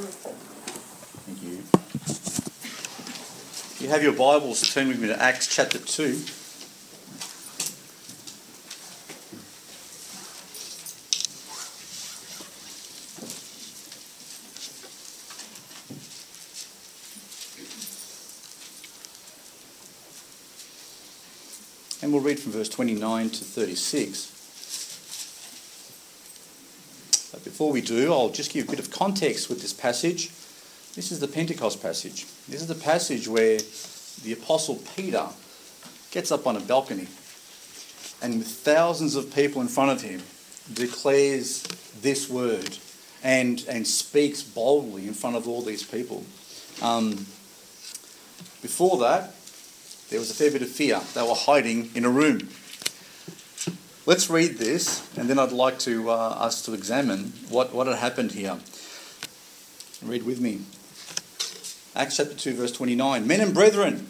Thank you. You have your Bibles, turn with me to Acts chapter 2. And we'll read from verse 29 to 36. But before we do, I'll just give a bit of context with this passage. This is the Pentecost passage. This is the passage where the Apostle Peter gets up on a balcony and with thousands of people in front of him declares this word and, and speaks boldly in front of all these people. Um, before that, there was a fair bit of fear. They were hiding in a room. Let's read this, and then I'd like to uh, us to examine what, what had happened here. Read with me. Acts chapter 2, verse 29. Men and brethren,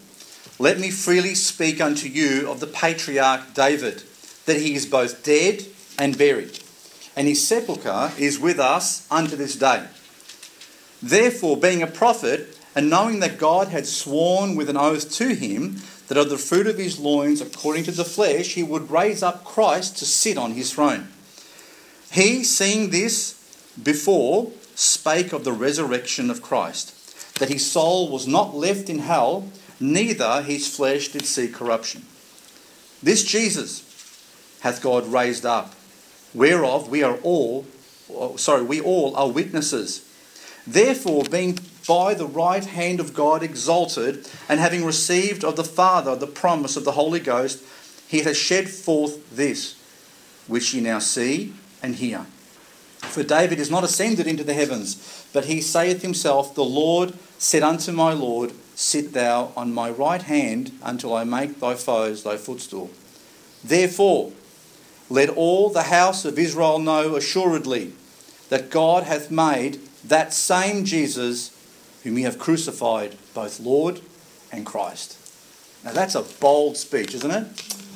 let me freely speak unto you of the patriarch David, that he is both dead and buried, and his sepulchre is with us unto this day. Therefore, being a prophet, and knowing that God had sworn with an oath to him that of the fruit of his loins, according to the flesh, he would raise up Christ to sit on his throne. He, seeing this before, spake of the resurrection of Christ, that his soul was not left in hell, neither his flesh did see corruption. This Jesus hath God raised up, whereof we are all, sorry, we all are witnesses. Therefore, being by the right hand of God exalted, and having received of the Father the promise of the Holy Ghost, he has shed forth this, which ye now see and hear. For David is not ascended into the heavens, but he saith himself, The Lord said unto my Lord, Sit thou on my right hand until I make thy foes thy footstool. Therefore, let all the house of Israel know assuredly that God hath made that same Jesus whom ye have crucified, both Lord and Christ. Now that's a bold speech, isn't it?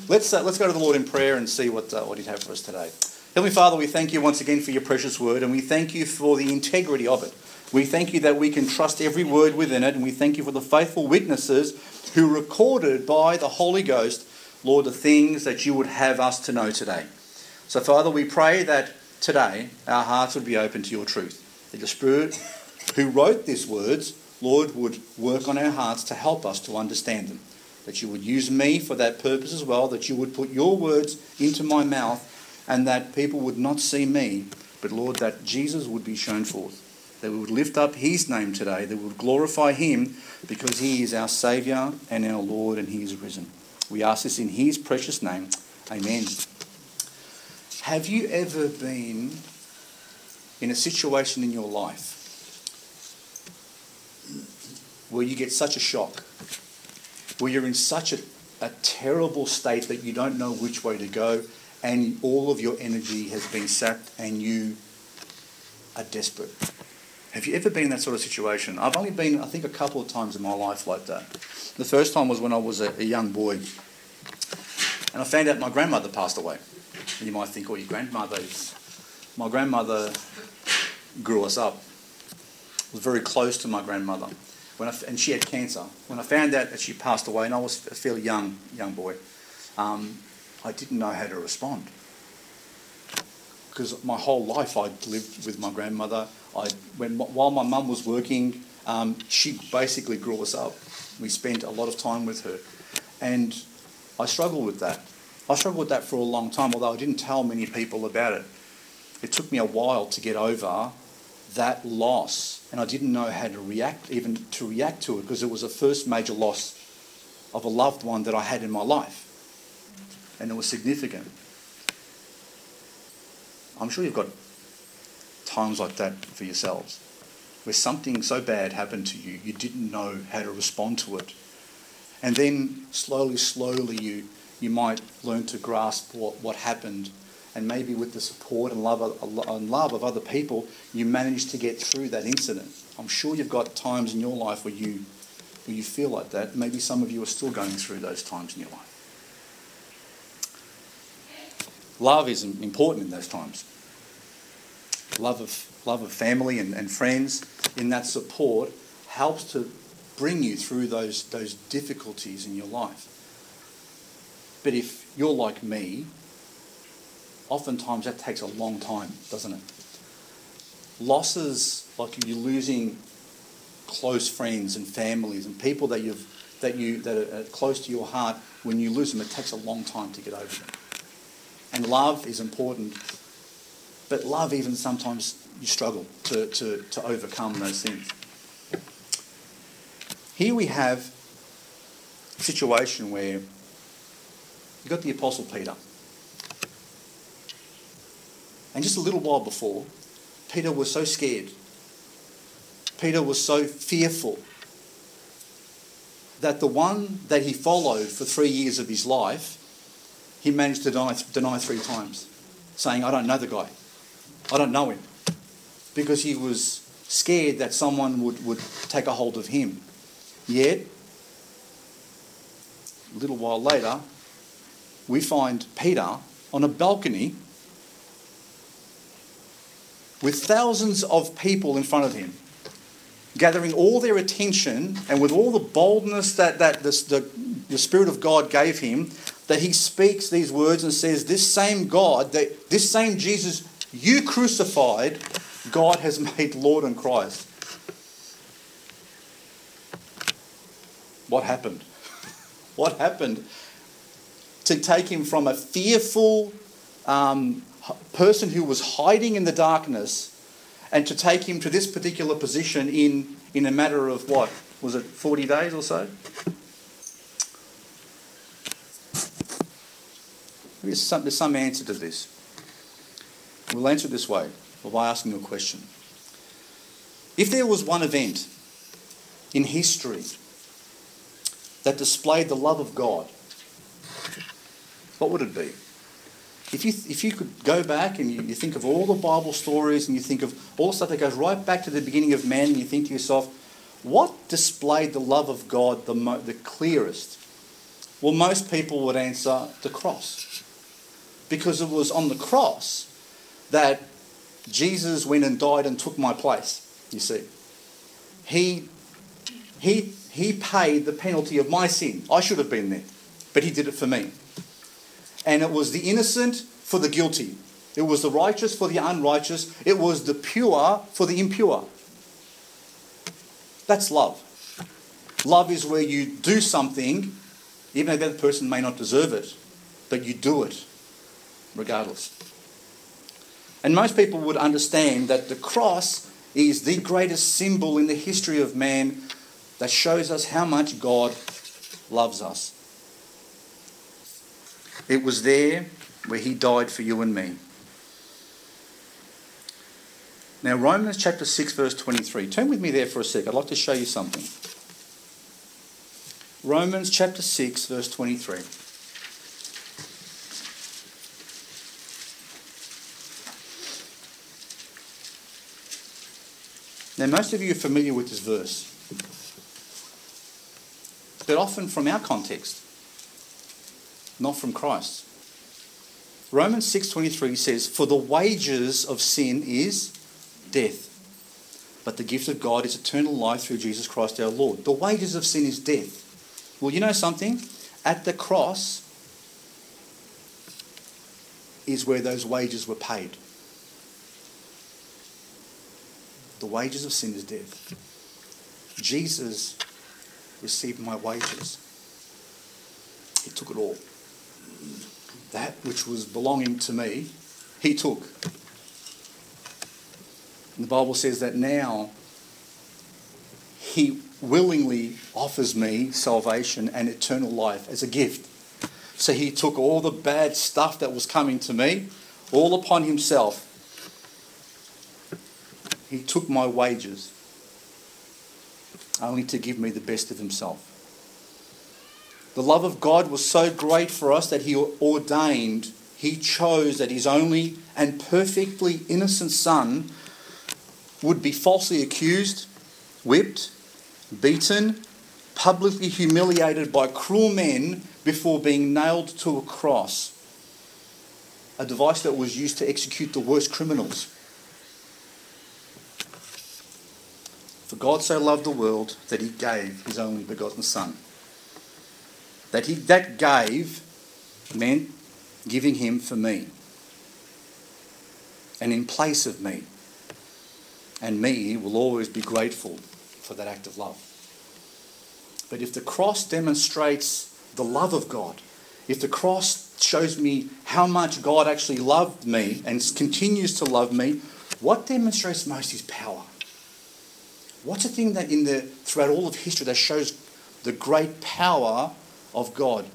Let's, uh, let's go to the Lord in prayer and see what, uh, what He'd have for us today. Heavenly Father, we thank you once again for your precious word, and we thank you for the integrity of it. We thank you that we can trust every word within it, and we thank you for the faithful witnesses who recorded by the Holy Ghost, Lord, the things that you would have us to know today. So, Father, we pray that today our hearts would be open to your truth, that your Spirit who wrote these words, Lord, would work on our hearts to help us to understand them. That you would use me for that purpose as well, that you would put your words into my mouth, and that people would not see me, but Lord, that Jesus would be shown forth. That we would lift up his name today, that we would glorify him because he is our Saviour and our Lord and he is risen. We ask this in his precious name. Amen. Have you ever been in a situation in your life where you get such a shock, where you're in such a, a terrible state that you don't know which way to go, and all of your energy has been sapped and you are desperate. Have you ever been in that sort of situation? I've only been, I think, a couple of times in my life like that. The first time was when I was a, a young boy, and I found out my grandmother passed away. And you might think, oh, your grandmother is. My grandmother grew us up. I was very close to my grandmother when I, and she had cancer. When I found out that she passed away, and I was a fairly young young boy, um, I didn't know how to respond because my whole life I'd lived with my grandmother. I when while my mum was working, um, she basically grew us up. We spent a lot of time with her, and I struggled with that. I struggled with that for a long time, although I didn't tell many people about it. It took me a while to get over that loss, and I didn't know how to react, even to react to it, because it was the first major loss of a loved one that I had in my life, and it was significant. I'm sure you've got times like that for yourselves, where something so bad happened to you, you didn't know how to respond to it, and then slowly, slowly, you you might learn to grasp what, what happened and maybe with the support and love of, and love of other people, you manage to get through that incident. I'm sure you've got times in your life where you, where you feel like that. Maybe some of you are still going through those times in your life. Love is important in those times. love of, love of family and, and friends, in that support, helps to bring you through those, those difficulties in your life. But if you're like me, oftentimes that takes a long time, doesn't it? Losses, like you're losing close friends and families and people that you've that you that are close to your heart, when you lose them, it takes a long time to get over them. And love is important, but love even sometimes you struggle to, to, to overcome those things. Here we have a situation where you've got the Apostle Peter. And just a little while before, Peter was so scared. Peter was so fearful that the one that he followed for three years of his life, he managed to deny, deny three times, saying, I don't know the guy. I don't know him. Because he was scared that someone would, would take a hold of him. Yet, a little while later, we find Peter on a balcony with thousands of people in front of him, gathering all their attention and with all the boldness that, that the, the, Spirit of God gave him, that he speaks these words and says, This same God, that this same Jesus you crucified, God has made Lord and Christ. What happened? What happened to take him from a fearful um, person who was hiding in the darkness and to take him to this particular position in, in a matter of what? Was it 40 days or so? There's some, there's some answer to this. We'll answer it this way by asking a question. If there was one event in history that displayed the love of God, what would it be? If you, if you could go back and you, you think of all the Bible stories and you think of all the stuff that goes right back to the beginning of man and you think to yourself, what displayed the love of God the, mo- the clearest? Well, most people would answer the cross. Because it was on the cross that Jesus went and died and took my place, you see. He, he, he paid the penalty of my sin. I should have been there, but he did it for me. And it was the innocent for the guilty. It was the righteous for the unrighteous. It was the pure for the impure. That's love. Love is where you do something, even though other person may not deserve it, but you do it regardless. And most people would understand that the cross is the greatest symbol in the history of man that shows us how much God loves us. It was there where he died for you and me. Now, Romans chapter 6, verse 23. Turn with me there for a sec. I'd like to show you something. Romans chapter 6, verse 23. Now, most of you are familiar with this verse, but often from our context not from Christ. Romans 6:23 says, "For the wages of sin is death, but the gift of God is eternal life through Jesus Christ our Lord." The wages of sin is death. Well, you know something? At the cross is where those wages were paid. The wages of sin is death. Jesus received my wages. He took it all that which was belonging to me, he took. And the Bible says that now he willingly offers me salvation and eternal life as a gift. So he took all the bad stuff that was coming to me, all upon himself. He took my wages only to give me the best of himself. The love of God was so great for us that He ordained, He chose that His only and perfectly innocent Son would be falsely accused, whipped, beaten, publicly humiliated by cruel men before being nailed to a cross. A device that was used to execute the worst criminals. For God so loved the world that he gave his only begotten Son. That he that gave meant giving him for me. And in place of me. And me will always be grateful for that act of love. But if the cross demonstrates the love of God, if the cross shows me how much God actually loved me and continues to love me, what demonstrates most is power. What's the thing that in the throughout all of history that shows the great power of God?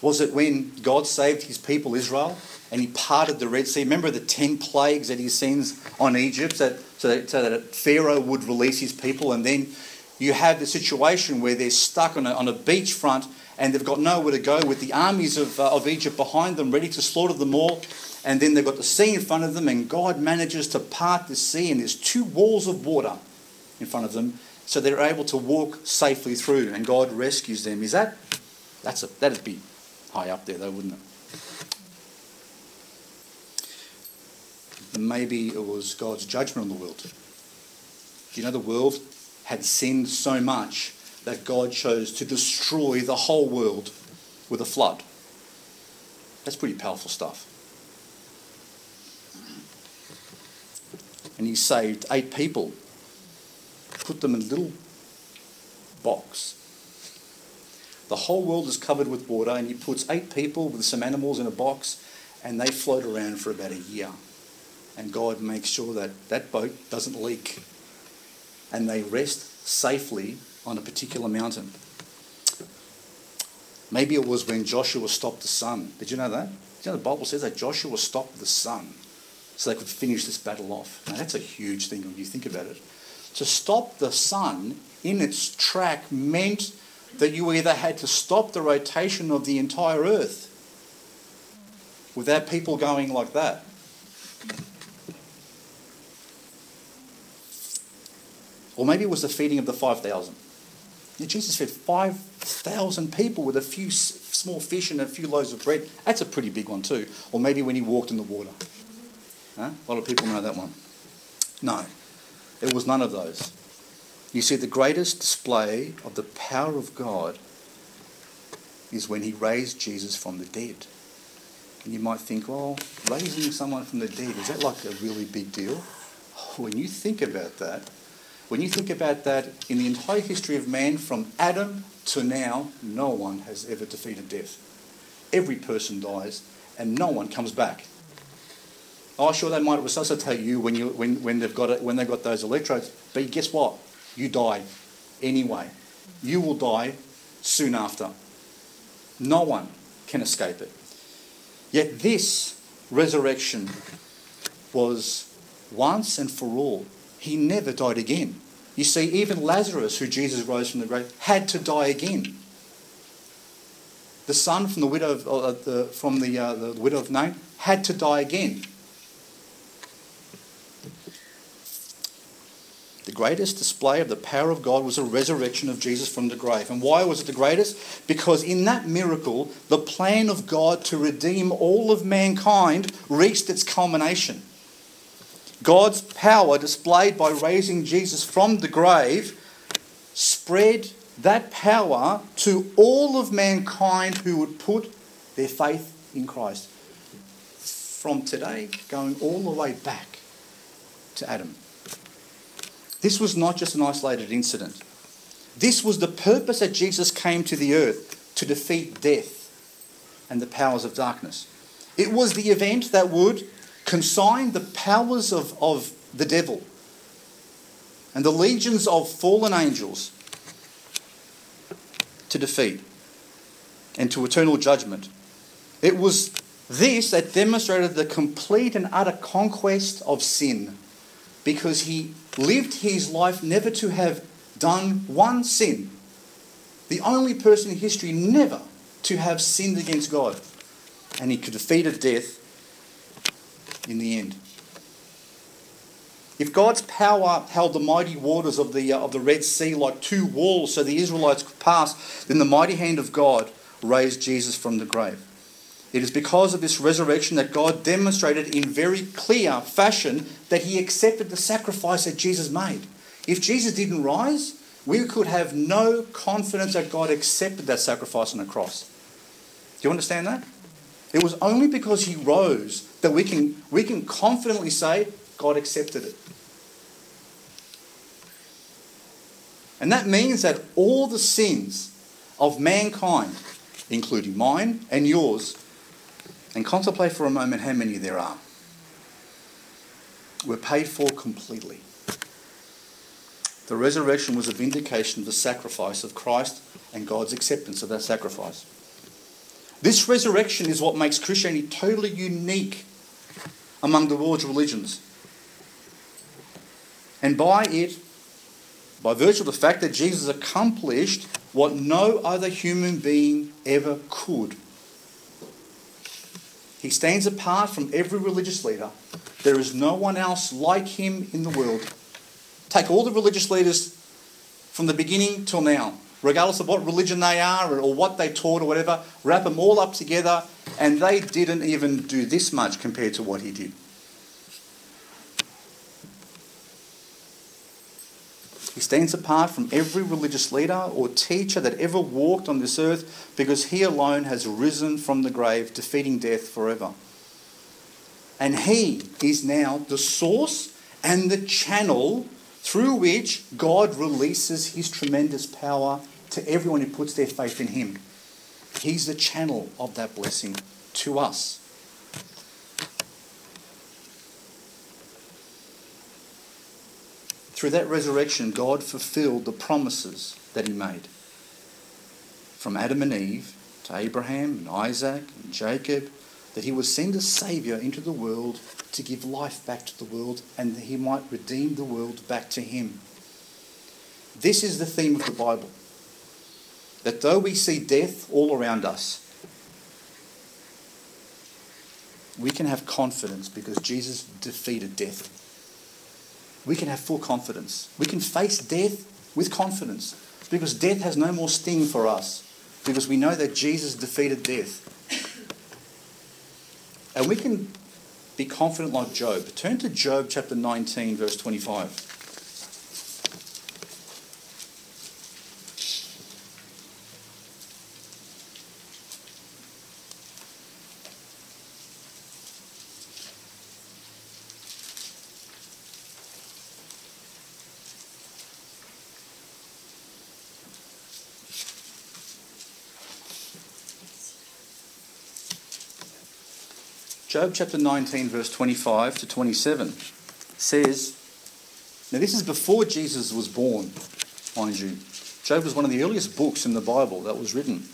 Was it when God saved his people Israel and he parted the Red Sea? Remember the ten plagues that he sends on Egypt so that, so that Pharaoh would release his people and then you have the situation where they're stuck on a, on a beachfront and they've got nowhere to go with the armies of, uh, of Egypt behind them, ready to slaughter them all. And then they've got the sea in front of them, and God manages to part the sea, and there's two walls of water in front of them, so they're able to walk safely through, and God rescues them. Is that? That's a, that'd be high up there, though, wouldn't it? Maybe it was God's judgment on the world. You know the world had sinned so much that God chose to destroy the whole world with a flood. That's pretty powerful stuff. And he saved eight people, put them in a little box. The whole world is covered with water, and he puts eight people with some animals in a box, and they float around for about a year. And God makes sure that that boat doesn't leak and they rest safely on a particular mountain. Maybe it was when Joshua stopped the sun. Did you know that? Did you know the Bible says that Joshua stopped the sun so they could finish this battle off? Now that's a huge thing when you think about it. To stop the sun in its track meant that you either had to stop the rotation of the entire earth without people going like that Or maybe it was the feeding of the 5,000. Jesus fed 5,000 people with a few small fish and a few loaves of bread. That's a pretty big one, too. Or maybe when he walked in the water. Huh? A lot of people know that one. No, it was none of those. You see, the greatest display of the power of God is when he raised Jesus from the dead. And you might think, well, raising someone from the dead, is that like a really big deal? When you think about that, when you think about that, in the entire history of man, from Adam to now, no one has ever defeated death. Every person dies, and no one comes back. Oh, sure, they might resuscitate you when, you, when, when, they've got it, when they've got those electrodes, but guess what? You die anyway. You will die soon after. No one can escape it. Yet this resurrection was once and for all he never died again. You see, even Lazarus, who Jesus rose from the grave, had to die again. The son from the widow of, uh, the, from the, uh, the widow of Nain had to die again. The greatest display of the power of God was the resurrection of Jesus from the grave. And why was it the greatest? Because in that miracle, the plan of God to redeem all of mankind reached its culmination. God's power displayed by raising Jesus from the grave spread that power to all of mankind who would put their faith in Christ. From today, going all the way back to Adam. This was not just an isolated incident. This was the purpose that Jesus came to the earth to defeat death and the powers of darkness. It was the event that would consign the powers of, of the devil and the legions of fallen angels to defeat and to eternal judgment. It was this that demonstrated the complete and utter conquest of sin because he lived his life never to have done one sin. The only person in history never to have sinned against God. And he could defeat death in the end. If God's power held the mighty waters of the, uh, of the Red Sea like two walls so the Israelites could pass, then the mighty hand of God raised Jesus from the grave. It is because of this resurrection that God demonstrated in very clear fashion that he accepted the sacrifice that Jesus made. If Jesus didn't rise, we could have no confidence that God accepted that sacrifice on the cross. Do you understand that? It was only because he rose that we can, we can confidently say God accepted it. And that means that all the sins of mankind, including mine and yours, and contemplate for a moment how many there are, We're paid for completely. The resurrection was a vindication of the sacrifice of Christ and God's acceptance of that sacrifice. This resurrection is what makes Christianity totally unique among the world's religions. And by it, by virtue of the fact that Jesus accomplished what no other human being ever could. He stands apart from every religious leader. There is no one else like him in the world. Take all the religious leaders from the beginning till now, regardless of what religion they are or what they taught or whatever, wrap them all up together, and they didn't even do this much compared to what he did. He stands apart from every religious leader or teacher that ever walked on this earth because he alone has risen from the grave, defeating death forever. And he is now the source and the channel through which God releases his tremendous power to everyone who puts their faith in him. He's the channel of that blessing to us. Through that resurrection, God fulfilled the promises that He made. From Adam and Eve to Abraham and Isaac and Jacob, that He would send a Saviour into the world to give life back to the world and that He might redeem the world back to Him. This is the theme of the Bible. That though we see death all around us, we can have confidence because Jesus defeated death we can have full confidence. We can face death with confidence because death has no more sting for us because we know that Jesus defeated death. And we can be confident like Job. Turn to Job chapter 19, verse 25. Job chapter 19, verse 25 to 27 says, now this is before Jesus was born, mind you. Job was one of the earliest books in the Bible that was written.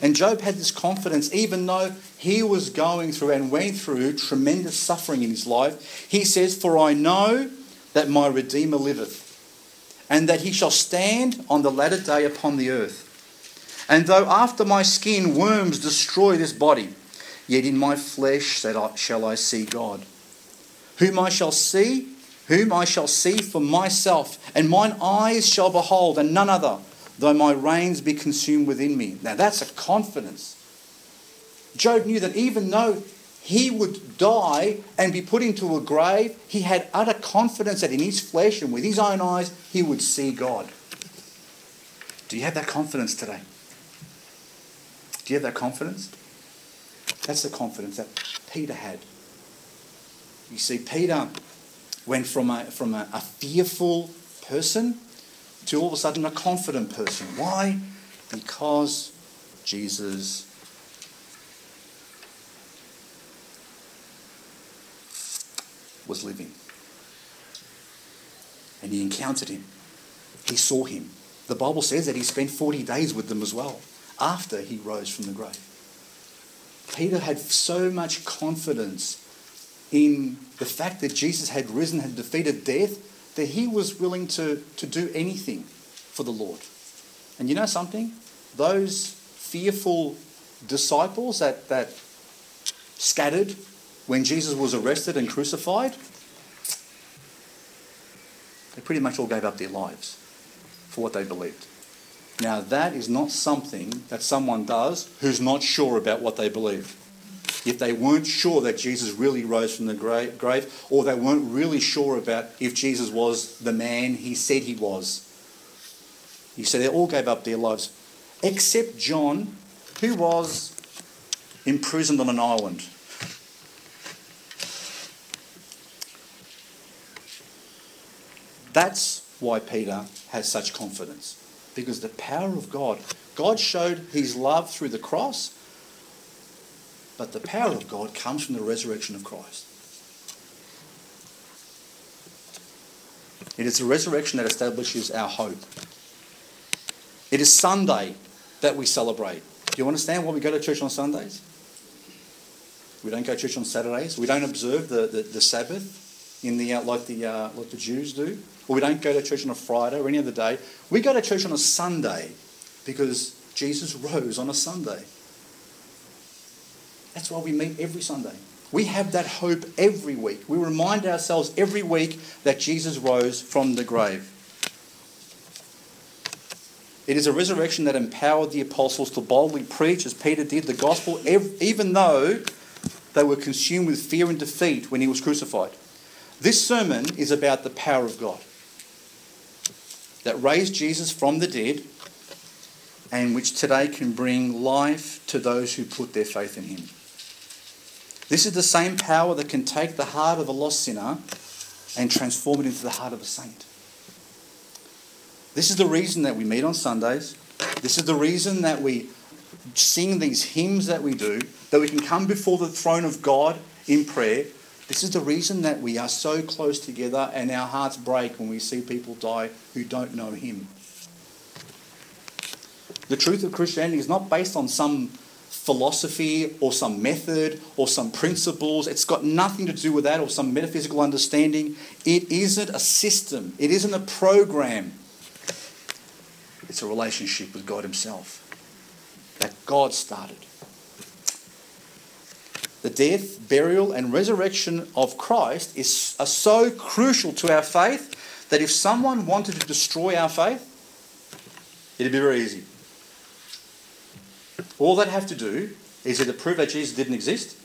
And Job had this confidence, even though he was going through and went through tremendous suffering in his life. He says, For I know that my Redeemer liveth, and that he shall stand on the latter day upon the earth. And though after my skin worms destroy this body, Yet in my flesh shall I see God, whom I shall see, whom I shall see for myself, and mine eyes shall behold, and none other, though my reins be consumed within me. Now that's a confidence. Job knew that even though he would die and be put into a grave, he had utter confidence that in his flesh and with his own eyes he would see God. Do you have that confidence today? Do you have that confidence? That's the confidence that Peter had. You see, Peter went from a, from a, a fearful person to all of a sudden a confident person. Why? Because Jesus was living. And he encountered him. He saw him. The Bible says that he spent 40 days with them as well after he rose from the grave. Peter had so much confidence in the fact that Jesus had risen, had defeated death, that he was willing to, to do anything for the Lord. And you know something? Those fearful disciples that, that scattered when Jesus was arrested and crucified, they pretty much all gave up their lives for what they believed. Now, that is not something that someone does who's not sure about what they believe. if they weren't sure that Jesus really rose from the grave, or they weren't really sure about if Jesus was the man he said he was. He said they all gave up their lives, except John, who was imprisoned on an island. That's why Peter has such confidence. Because the power of God, God showed his love through the cross, but the power of God comes from the resurrection of Christ. It is the resurrection that establishes our hope. It is Sunday that we celebrate. Do you understand why we go to church on Sundays? We don't go to church on Saturdays. We don't observe the, the, the Sabbath in the, uh, like, the, uh, like the Jews do. Or we don't go to church on a Friday or any other day. We go to church on a Sunday because Jesus rose on a Sunday. That's why we meet every Sunday. We have that hope every week. We remind ourselves every week that Jesus rose from the grave. It is a resurrection that empowered the apostles to boldly preach, as Peter did, the gospel, even though they were consumed with fear and defeat when he was crucified. This sermon is about the power of God that raised Jesus from the dead and which today can bring life to those who put their faith in him. This is the same power that can take the heart of a lost sinner and transform it into the heart of a saint. This is the reason that we meet on Sundays. This is the reason that we sing these hymns that we do, that we can come before the throne of God in prayer. This is the reason that we are so close together and our hearts break when we see people die who don't know Him. The truth of Christianity is not based on some philosophy or some method or some principles. It's got nothing to do with that or some metaphysical understanding. It isn't a system, it isn't a program. It's a relationship with God Himself that God started. The death, burial, and resurrection of Christ is, are so crucial to our faith that if someone wanted to destroy our faith, it'd be very easy. All they'd have to do is either prove that Jesus didn't exist,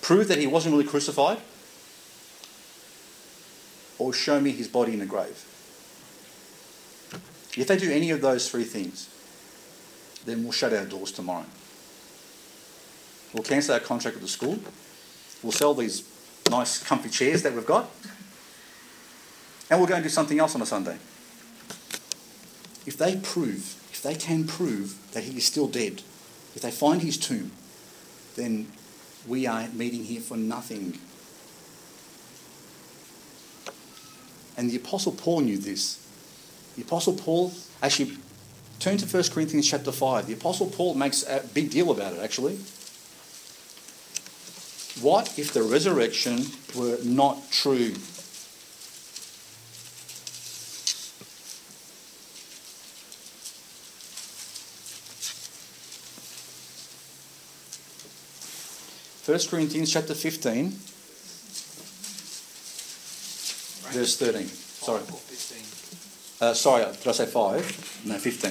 prove that he wasn't really crucified, or show me his body in a grave. If they do any of those three things, then we'll shut our doors tomorrow. We'll cancel our contract with the school. We'll sell these nice, comfy chairs that we've got. And we'll go and do something else on a Sunday. If they prove, if they can prove that he is still dead, if they find his tomb, then we are meeting here for nothing. And the Apostle Paul knew this. The Apostle Paul actually turn to 1 Corinthians chapter 5. The Apostle Paul makes a big deal about it actually. What if the resurrection were not true? First Corinthians chapter 15, verse 13. Sorry. Uh, sorry, did I say 5? No, 15.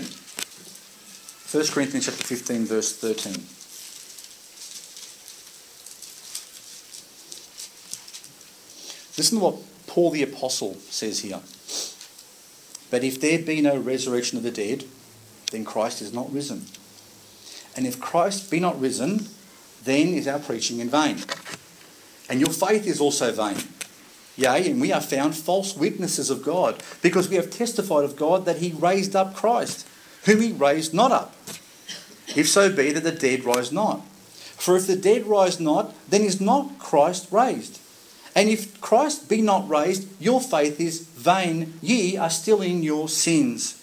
1 Corinthians chapter 15, verse 13. Listen to what Paul the Apostle says here. But if there be no resurrection of the dead, then Christ is not risen. And if Christ be not risen, then is our preaching in vain. And your faith is also vain. Yea, and we are found false witnesses of God, because we have testified of God that he raised up Christ, whom he raised not up. If so be that the dead rise not. For if the dead rise not, then is not Christ raised. And if Christ be not raised, your faith is vain, ye are still in your sins.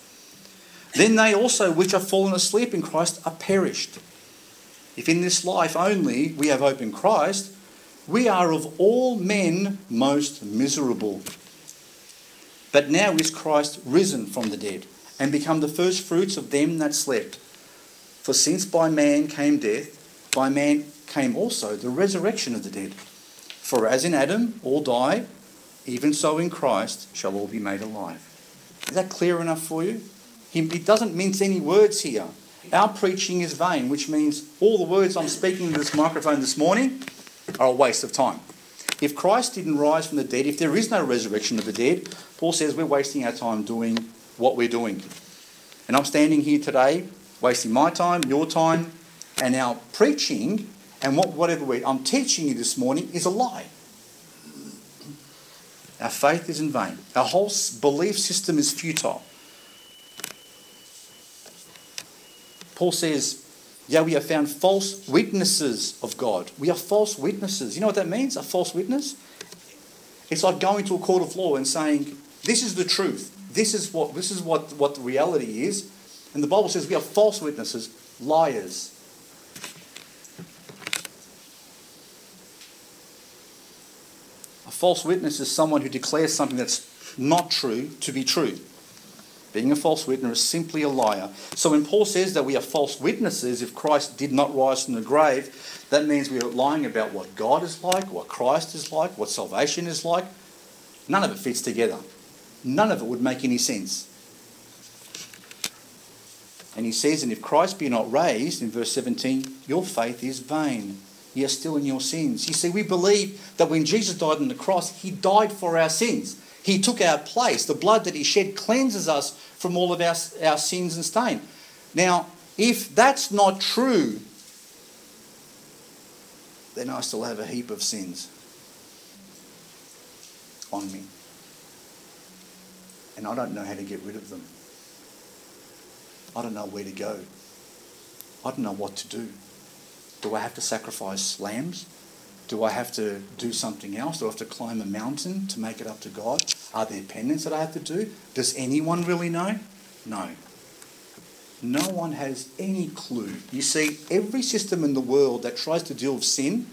Then they also which are fallen asleep in Christ are perished. If in this life only we have hope in Christ, we are of all men most miserable. But now is Christ risen from the dead and become the first fruits of them that slept. For since by man came death, by man came also the resurrection of the dead. For as in Adam all die, even so in Christ shall all be made alive. Is that clear enough for you? He, he doesn't mince any words here. our preaching is vain, which means all the words I'm speaking to this microphone this morning are a waste of time. If Christ didn't rise from the dead, if there is no resurrection of the dead, Paul says we're wasting our time doing what we're doing. And I'm standing here today, wasting my time, your time, and our preaching and what, whatever we, I'm teaching you this morning is a lie. Our faith is in vain. Our whole belief system is futile. Paul says, Yeah, we have found false witnesses of God. We are false witnesses. You know what that means? A false witness? It's like going to a court of law and saying, This is the truth. This is what this is what, what the reality is. And the Bible says we are false witnesses, liars. A false witness is someone who declares something that's not true to be true. Being a false witness is simply a liar. So when Paul says that we are false witnesses if Christ did not rise from the grave, that means we are lying about what God is like, what Christ is like, what salvation is like. None of it fits together. None of it would make any sense. And he says, And if Christ be not raised, in verse 17, your faith is vain. Ye are still in your sins. You see, we believe that when Jesus died on the cross, he died for our sins. He took our place. The blood that he shed cleanses us from all of our, our sins and stain. Now, if that's not true, then I still have a heap of sins on me. And I don't know how to get rid of them. I don't know where to go. I don't know what to do. Do I have to sacrifice lambs? Do I have to do something else? Do I have to climb a mountain to make it up to God? Are there penance that I have to do? Does anyone really know? No. No one has any clue. You see, every system in the world that tries to deal with sin,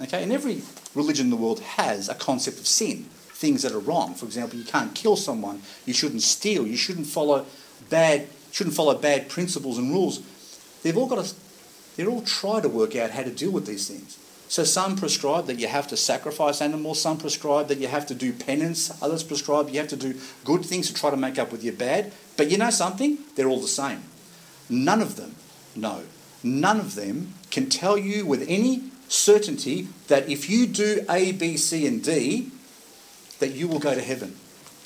okay, and every religion in the world has a concept of sin, things that are wrong. For example, you can't kill someone, you shouldn't steal, you shouldn't follow bad, shouldn't follow bad principles and rules. They've all got a, they all try to work out how to deal with these things. So some prescribe that you have to sacrifice animals, some prescribe that you have to do penance, others prescribe you have to do good things to try to make up with your bad. But you know something? They're all the same. None of them, no, none of them can tell you with any certainty that if you do A, B, C, and D, that you will go to heaven.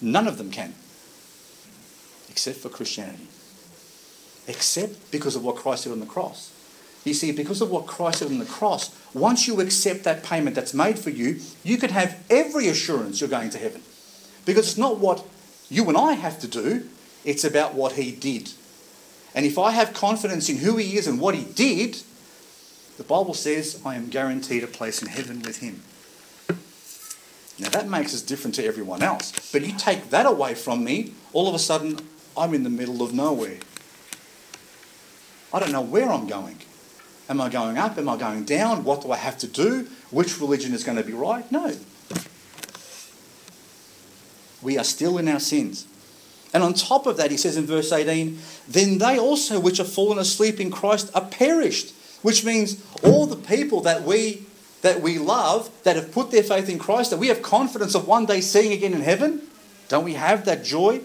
None of them can. Except for Christianity. Except because of what Christ did on the cross. You see, because of what Christ did on the cross, once you accept that payment that's made for you, you can have every assurance you're going to heaven. Because it's not what you and I have to do, it's about what He did. And if I have confidence in who He is and what He did, the Bible says I am guaranteed a place in heaven with Him. Now that makes us different to everyone else. But you take that away from me, all of a sudden I'm in the middle of nowhere. I don't know where I'm going. Am I going up? Am I going down? What do I have to do? Which religion is going to be right? No. We are still in our sins. And on top of that, he says in verse 18, then they also which are fallen asleep in Christ are perished. Which means all the people that we that we love, that have put their faith in Christ, that we have confidence of one day seeing again in heaven. Don't we have that joy?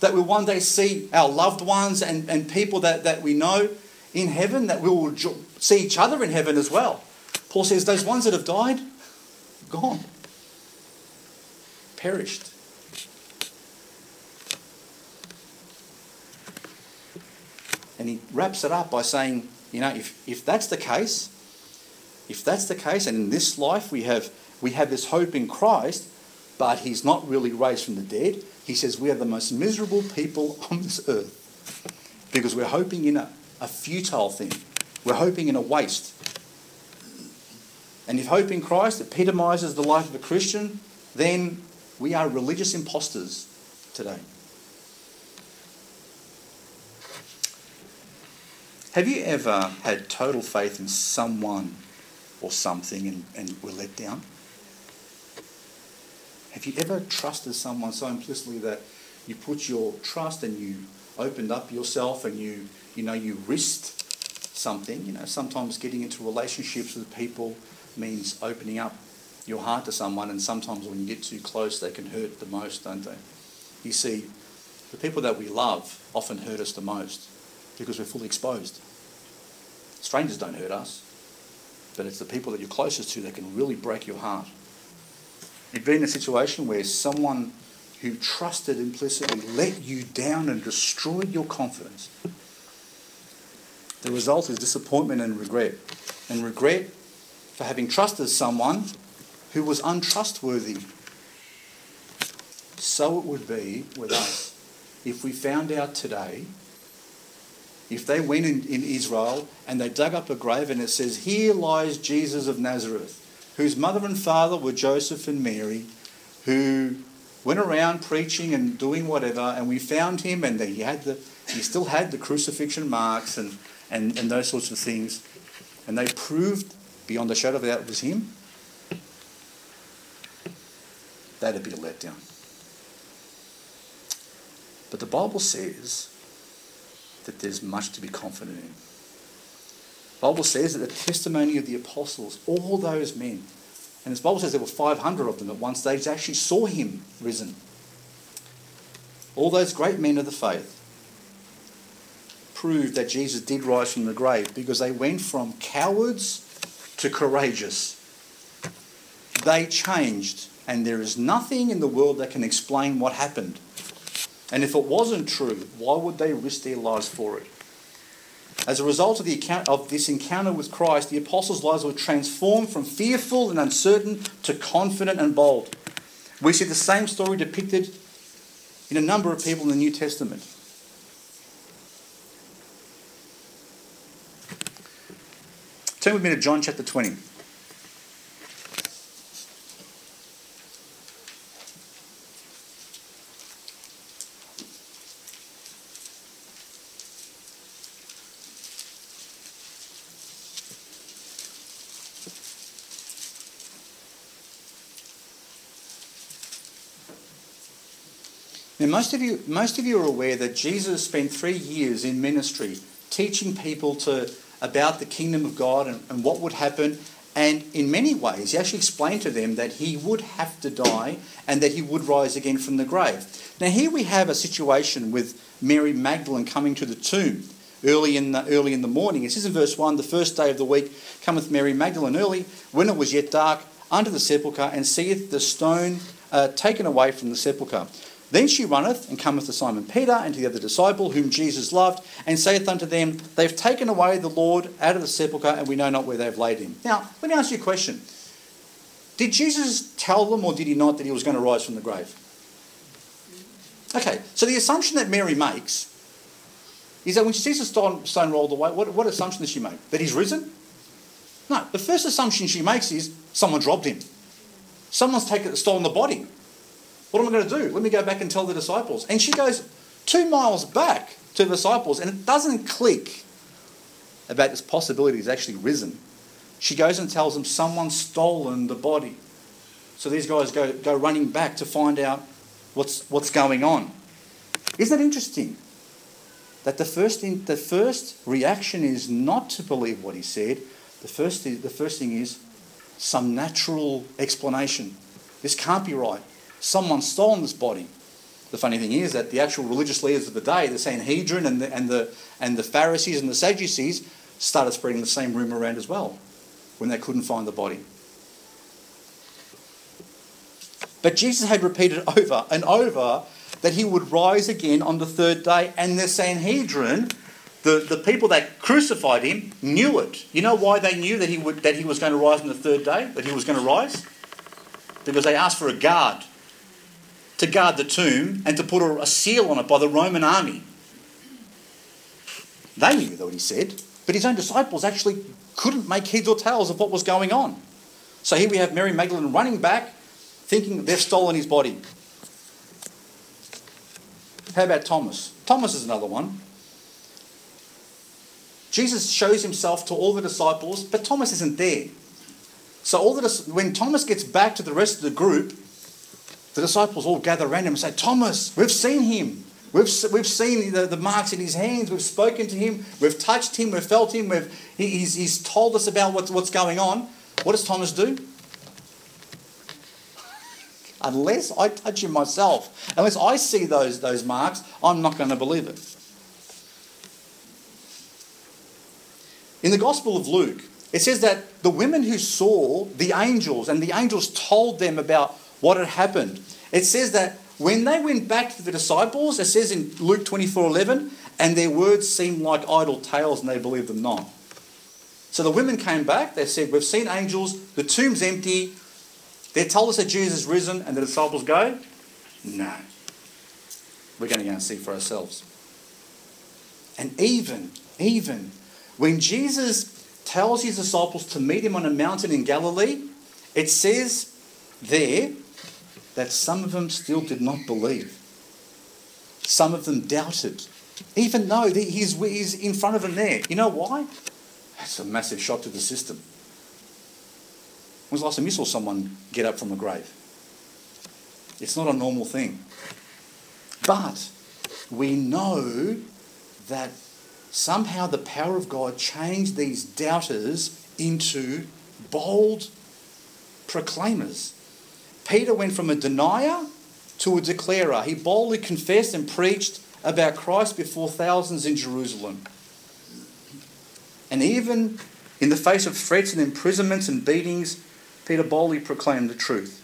That we one day see our loved ones and, and people that, that we know in heaven, that we will see each other in heaven as well. Paul says, those ones that have died, gone, perished. And he wraps it up by saying, you know, if, if that's the case, if that's the case, and in this life we have, we have this hope in Christ, but he's not really raised from the dead, he says we are the most miserable people on this earth because we're hoping in a a futile thing. We're hoping in a waste. And if hope in Christ epitomizes the life of a Christian, then we are religious imposters today. Have you ever had total faith in someone or something and, and were let down? Have you ever trusted someone so implicitly that you put your trust and you opened up yourself and you you know, you risked something. You know, sometimes getting into relationships with people means opening up your heart to someone, and sometimes when you get too close, they can hurt the most, don't they? You see, the people that we love often hurt us the most. because we're fully exposed. Strangers don't hurt us, but it's the people that you're closest to that can really break your heart. You've been in a situation where someone who trusted implicitly let you down and destroyed your confidence. The result is disappointment and regret. And regret for having trusted someone who was untrustworthy. So it would be with us if we found out today, if they went in, in Israel and they dug up a grave and it says, Here lies Jesus of Nazareth, whose mother and father were Joseph and Mary, who went around preaching and doing whatever, and we found him, and he had the he still had the crucifixion marks and, and, and those sorts of things, and they proved beyond a shadow of a doubt it was him. That'd be a letdown. But the Bible says that there's much to be confident in. The Bible says that the testimony of the apostles, all those men, and the Bible says there were 500 of them at one stage, actually saw him risen. All those great men of the faith proved that Jesus did rise from the grave because they went from cowards to courageous. They changed, and there is nothing in the world that can explain what happened. And if it wasn't true, why would they risk their lives for it? As a result of, the account, of this encounter with Christ, the apostles' lives were transformed from fearful and uncertain to confident and bold. We see the same story depicted in a number of people in the New Testament. Turn with me to John chapter 20. Now, most of you, most of you are aware that Jesus spent three years in ministry teaching people to, about the kingdom of God and, and what would happen. And in many ways, he actually explained to them that he would have to die and that he would rise again from the grave. Now, here we have a situation with Mary Magdalene coming to the tomb early in the, early in the morning. It says in verse 1 The first day of the week cometh Mary Magdalene early, when it was yet dark, unto the sepulchre, and seeth the stone uh, taken away from the sepulchre. Then she runneth and cometh to Simon Peter and to the other disciple whom Jesus loved, and saith unto them, They've taken away the Lord out of the sepulchre, and we know not where they've laid him. Now, let me ask you a question. Did Jesus tell them, or did he not, that he was going to rise from the grave? Okay, so the assumption that Mary makes is that when she sees the stone, stone rolled away, what, what assumption does she make? That he's risen? No, the first assumption she makes is someone's robbed him. Someone's taken, stolen the body. What am I going to do? Let me go back and tell the disciples. And she goes two miles back to the disciples, and it doesn't click about this possibility he's actually risen. She goes and tells them someone's stolen the body. So these guys go, go running back to find out what's, what's going on. Isn't it interesting that the first, thing, the first reaction is not to believe what he said? The first, the first thing is some natural explanation. This can't be right someone's stolen this body. The funny thing is that the actual religious leaders of the day, the Sanhedrin and the, and the, and the Pharisees and the Sadducees, started spreading the same rumour around as well when they couldn't find the body. But Jesus had repeated over and over that he would rise again on the third day, and the Sanhedrin, the, the people that crucified him, knew it. You know why they knew that he, would, that he was going to rise on the third day, that he was going to rise? Because they asked for a guard to guard the tomb and to put a, seal on it by the Roman army. They knew what he said, but his own disciples actually couldn't make heads or tails of what was going on. So here we have Mary Magdalene running back, thinking they've stolen his body. How about Thomas? Thomas is another one. Jesus shows himself to all the disciples, but Thomas isn't there. So all the, when Thomas gets back to the rest of the group, the disciples all gather around him and say, Thomas, we've seen him. We've, we've seen the, the marks in his hands. We've spoken to him. We've touched him. We've felt him. We've, he, he's, he's told us about what's, what's going on. What does Thomas do? unless I touch him myself, unless I see those, those marks, I'm not going to believe it. In the Gospel of Luke, it says that the women who saw the angels and the angels told them about what had happened, it says that when they went back to the disciples, it says in Luke 24 11, and their words seemed like idle tales and they believed them not. So the women came back, they said, We've seen angels, the tomb's empty. They told us that Jesus is risen, and the disciples go, No. We're going to go and see for ourselves. And even, even when Jesus tells his disciples to meet him on a mountain in Galilee, it says there that some of them still did not believe. Some of them doubted, even though he's, he's in front of them there. You know why? That's a massive shock to the system. When was the last time you saw someone get up from a grave? It's not a normal thing. But we know that somehow the power of God changed these doubters into bold proclaimers. Peter went from a denier to a declarer. He boldly confessed and preached about Christ before thousands in Jerusalem. And even in the face of threats and imprisonments and beatings, Peter boldly proclaimed the truth.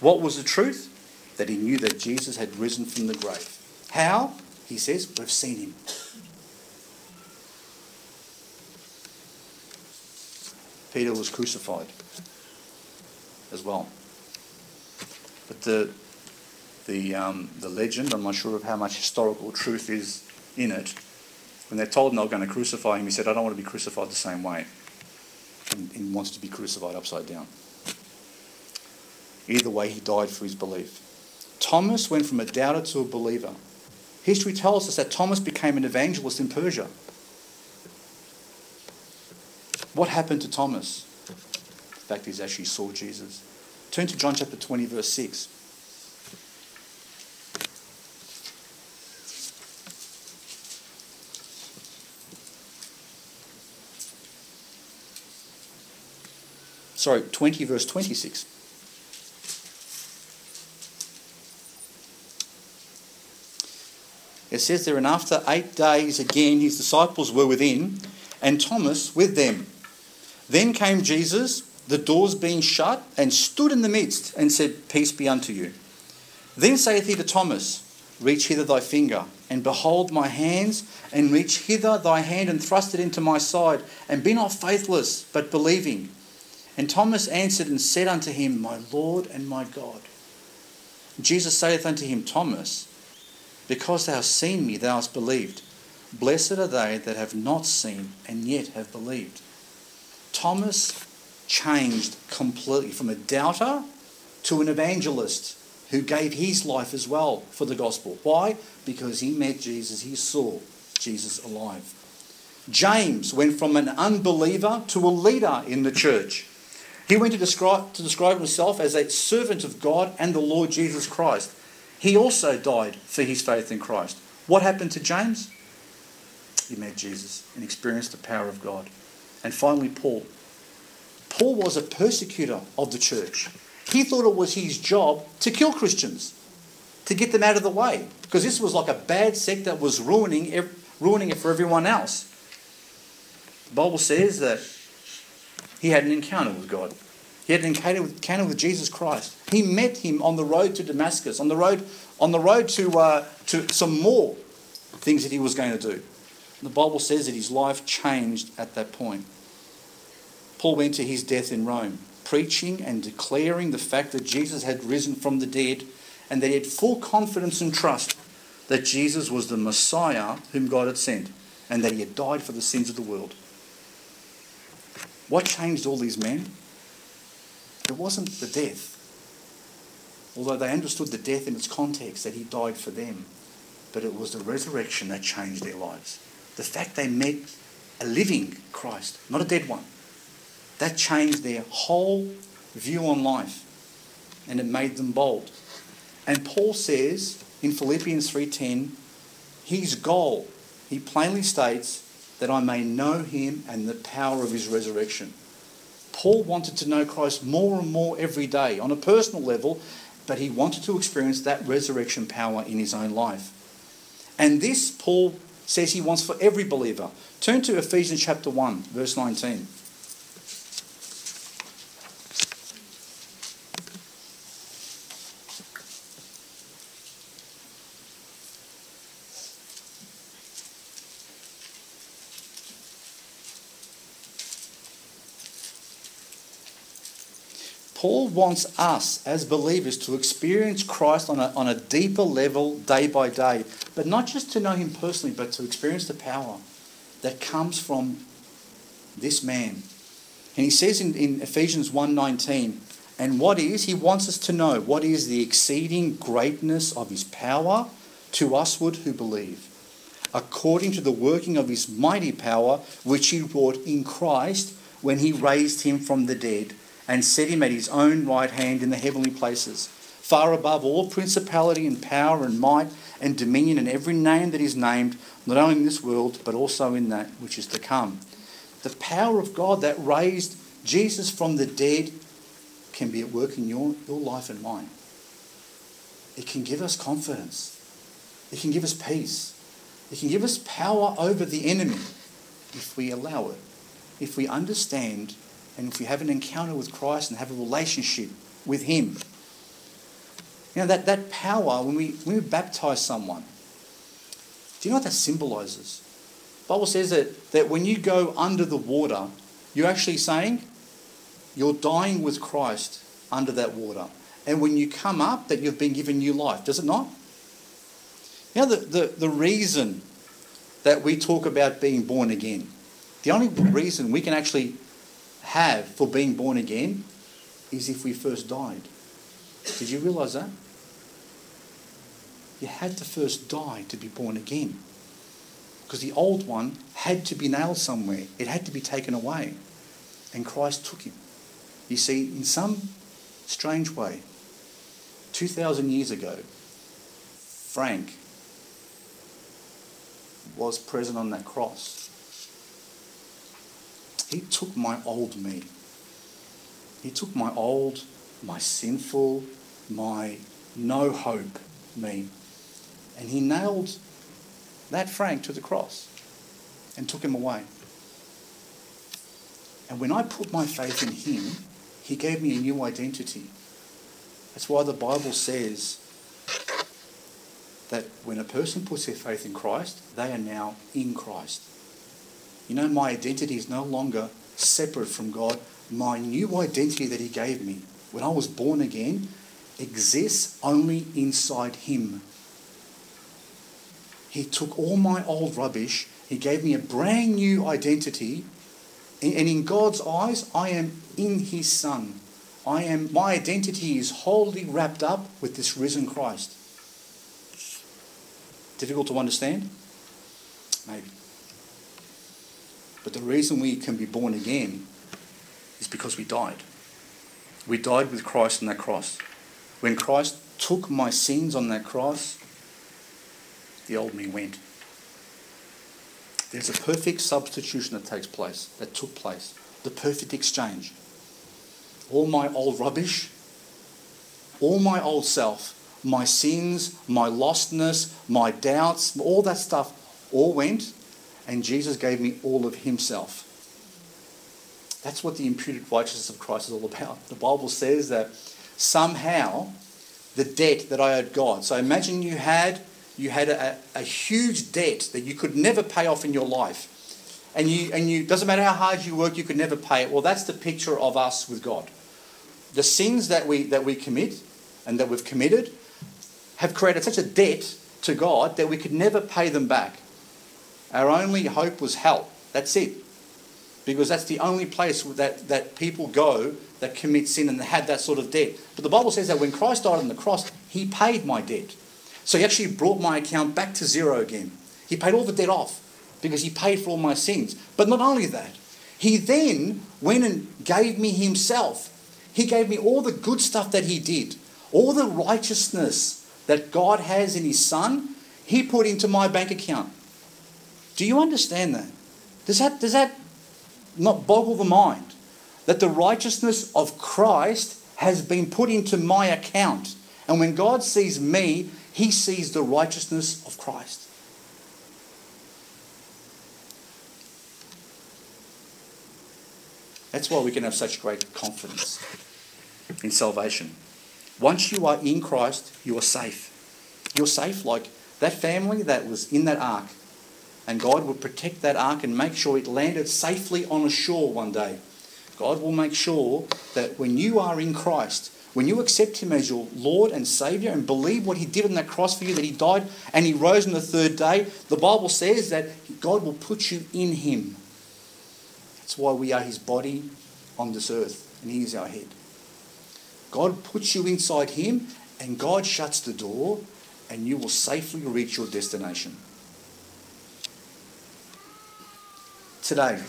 What was the truth? That he knew that Jesus had risen from the grave. How? He says, We've seen him. Peter was crucified as well. But the, the, um, the legend, I'm not sure of how much historical truth is in it, when they told they were going to crucify him, he said, I don't want to be crucified the same way. And he wants to be crucified upside down. Either way, he died for his belief. Thomas went from a doubter to a believer. History tells us that Thomas became an evangelist in Persia. What happened to Thomas? The fact is, actually saw Jesus. Turn to John chapter 20, verse 6. sorry, 20, verse 26. It says there, and after eight days again his disciples were within, and Thomas with them. Then came Jesus, the doors being shut, and stood in the midst, and said, Peace be unto you. Then saith he to Thomas, Reach hither thy finger, and behold my hands, and reach hither thy hand, and thrust it into my side, and be not faithless, but believing. And Thomas answered and said unto him, My Lord and my God. Jesus saith unto him, Thomas, because thou hast seen me, thou hast believed. Blessed are they that have not seen and yet have believed. Thomas changed completely from a doubter to an evangelist who gave his life as well for the gospel. Why? Because he met Jesus, he saw Jesus alive. James went from an unbeliever to a leader in the church. He went to describe, to describe himself as a servant of God and the Lord Jesus Christ. He also died for his faith in Christ. What happened to James? He met Jesus and experienced the power of God. And finally, Paul. Paul was a persecutor of the church. He thought it was his job to kill Christians, to get them out of the way, because this was like a bad sect that was ruining, ruining it for everyone else. The Bible says that he had an encounter with God. He had an encounter with, encounter with Jesus Christ. He met him on the road to Damascus, on the road, on the road to, uh, to some more things that he was going to do. The Bible says that his life changed at that point. Paul went to his death in Rome, preaching and declaring the fact that Jesus had risen from the dead and that he had full confidence and trust that Jesus was the Messiah whom God had sent and that he had died for the sins of the world. What changed all these men? It wasn't the death, although they understood the death in its context, that he died for them, but it was the resurrection that changed their lives. The fact they met a living Christ, not a dead one, that changed their whole view on life and it made them bold. And Paul says in Philippians 3:10, his goal, he plainly states, that I may know him and the power of his resurrection. Paul wanted to know Christ more and more every day on a personal level, but he wanted to experience that resurrection power in his own life. And this, Paul says he wants for every believer. Turn to Ephesians chapter 1, verse 19. Paul wants us as believers to experience Christ on a, on a deeper level day by day, but not just to know him personally, but to experience the power that comes from this man. And he says in, in Ephesians 1.19, and what is, he wants us to know, what is the exceeding greatness of his power to usward who believe, according to the working of his mighty power, which he wrought in Christ when he raised him from the dead and set him at his own right hand in the heavenly places, far above all principality and power and might and dominion and every name that is named, not only in this world, but also in that which is to come. The power of God that raised Jesus from the dead can be at work in your, your life and mine. It can give us confidence. It can give us peace. It can give us power over the enemy if we allow it, if we understand and if we have an encounter with Christ and have a relationship with Him. You know, that, that power, when we, when we baptize someone, do you know what that symbolizes? The Bible says that, that when you go under the water, you're actually saying you're dying with Christ under that water. And when you come up, that you've been given new life. Does it not? You know, the, the, the reason that we talk about being born again, the only reason we can actually have for being born again is if we first died. Did you realize that? You had to first die to be born again. Because the old one had to be nailed somewhere, it had to be taken away. And Christ took him. You see, in some strange way, 2,000 years ago, Frank was present on that cross. He took my old me. He took my old, my sinful, my no hope me. And he nailed that Frank to the cross and took him away. And when I put my faith in him, he gave me a new identity. That's why the Bible says that when a person puts their faith in Christ, they are now in Christ. You know, my identity is no longer separate from God. My new identity that He gave me when I was born again exists only inside Him. He took all my old rubbish, He gave me a brand new identity, and in God's eyes, I am in His Son. I am my identity is wholly wrapped up with this risen Christ. Difficult to understand? Maybe. But the reason we can be born again is because we died. We died with Christ on that cross. When Christ took my sins on that cross, the old me went. There's a perfect substitution that takes place, that took place. The perfect exchange. All my old rubbish, all my old self, my sins, my lostness, my doubts, all that stuff all went and Jesus gave me all of himself. That's what the imputed righteousness of Christ is all about. The Bible says that somehow the debt that I owed God. So imagine you had you had a, a huge debt that you could never pay off in your life. And you and you doesn't matter how hard you work, you could never pay it. Well, that's the picture of us with God. The sins that we that we commit and that we've committed have created such a debt to God that we could never pay them back. Our only hope was hell. That's it. Because that's the only place that, that people go that commit sin and had that sort of debt. But the Bible says that when Christ died on the cross, he paid my debt. So he actually brought my account back to zero again. He paid all the debt off because he paid for all my sins. But not only that, he then went and gave me himself. He gave me all the good stuff that he did, all the righteousness that God has in his son, he put into my bank account. Do you understand that? Does that, does that not boggle the mind? That the righteousness of Christ has been put into my account. And when God sees me, he sees the righteousness of Christ. That's why we can have such great confidence in salvation. Once you are in Christ, you are safe. You're safe like that family that was in that ark and God will protect that ark and make sure it landed safely on a shore one day. God will make sure that when you are in Christ, when you accept Him as your Lord and Saviour and believe what He did on that cross for you, that He died and He rose on the third day, the Bible says that God will put you in Him. That's why we are His body on this earth and He is our head. God puts you inside Him and God shuts the door and you will safely reach your destination. Today,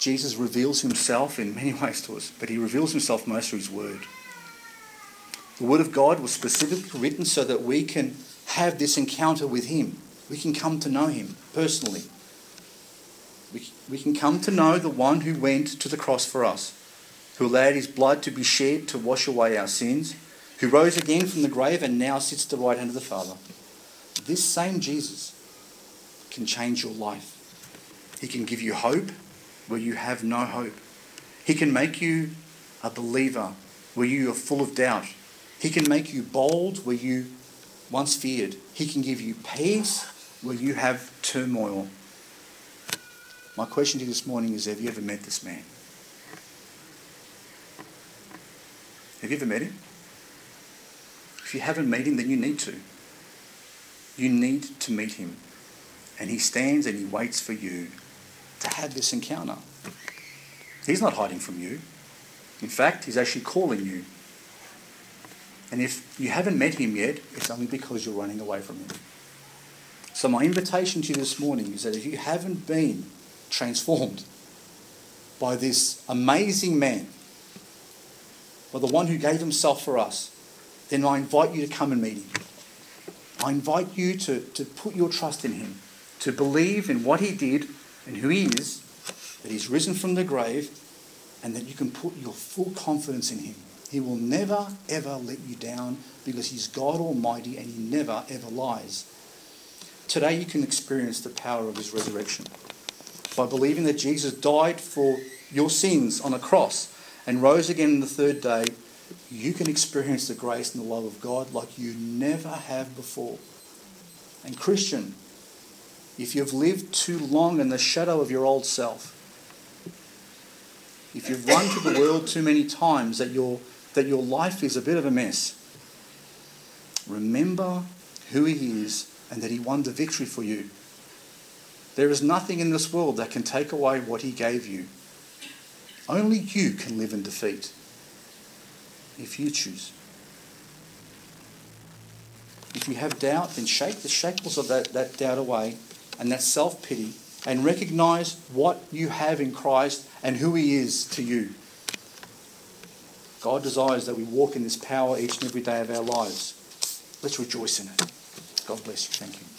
Jesus reveals himself in many ways to us, but he reveals himself most through his word. The word of God was specifically written so that we can have this encounter with him. We can come to know him personally. We, we can come to know the one who went to the cross for us, who allowed his blood to be shed to wash away our sins, who rose again from the grave and now sits at the right hand of the Father. This same Jesus can change your life. He can give you hope where you have no hope. He can make you a believer where you are full of doubt. He can make you bold where you once feared. He can give you peace where you have turmoil. My question to you this morning is Have you ever met this man? Have you ever met him? If you haven't met him, then you need to. You need to meet him. And he stands and he waits for you to have this encounter. He's not hiding from you. In fact, he's actually calling you. And if you haven't met him yet, it's only because you're running away from him. So, my invitation to you this morning is that if you haven't been transformed by this amazing man, by the one who gave himself for us, then I invite you to come and meet him. I invite you to, to put your trust in him, to believe in what he did and who He is, that He's risen from the grave, and that you can put your full confidence in Him. He will never, ever let you down because He's God Almighty and He never, ever lies. Today, you can experience the power of His resurrection by believing that Jesus died for your sins on a cross and rose again on the third day. You can experience the grace and the love of God like you never have before. And, Christian, if you've lived too long in the shadow of your old self, if you've run to the world too many times that your, that your life is a bit of a mess, remember who He is and that He won the victory for you. There is nothing in this world that can take away what He gave you. Only you can live in defeat if you choose. If you have doubt, then shake the shackles of that, that doubt away and that self pity and recognize what you have in Christ and who He is to you. God desires that we walk in this power each and every day of our lives. Let's rejoice in it. God bless you. Thank you.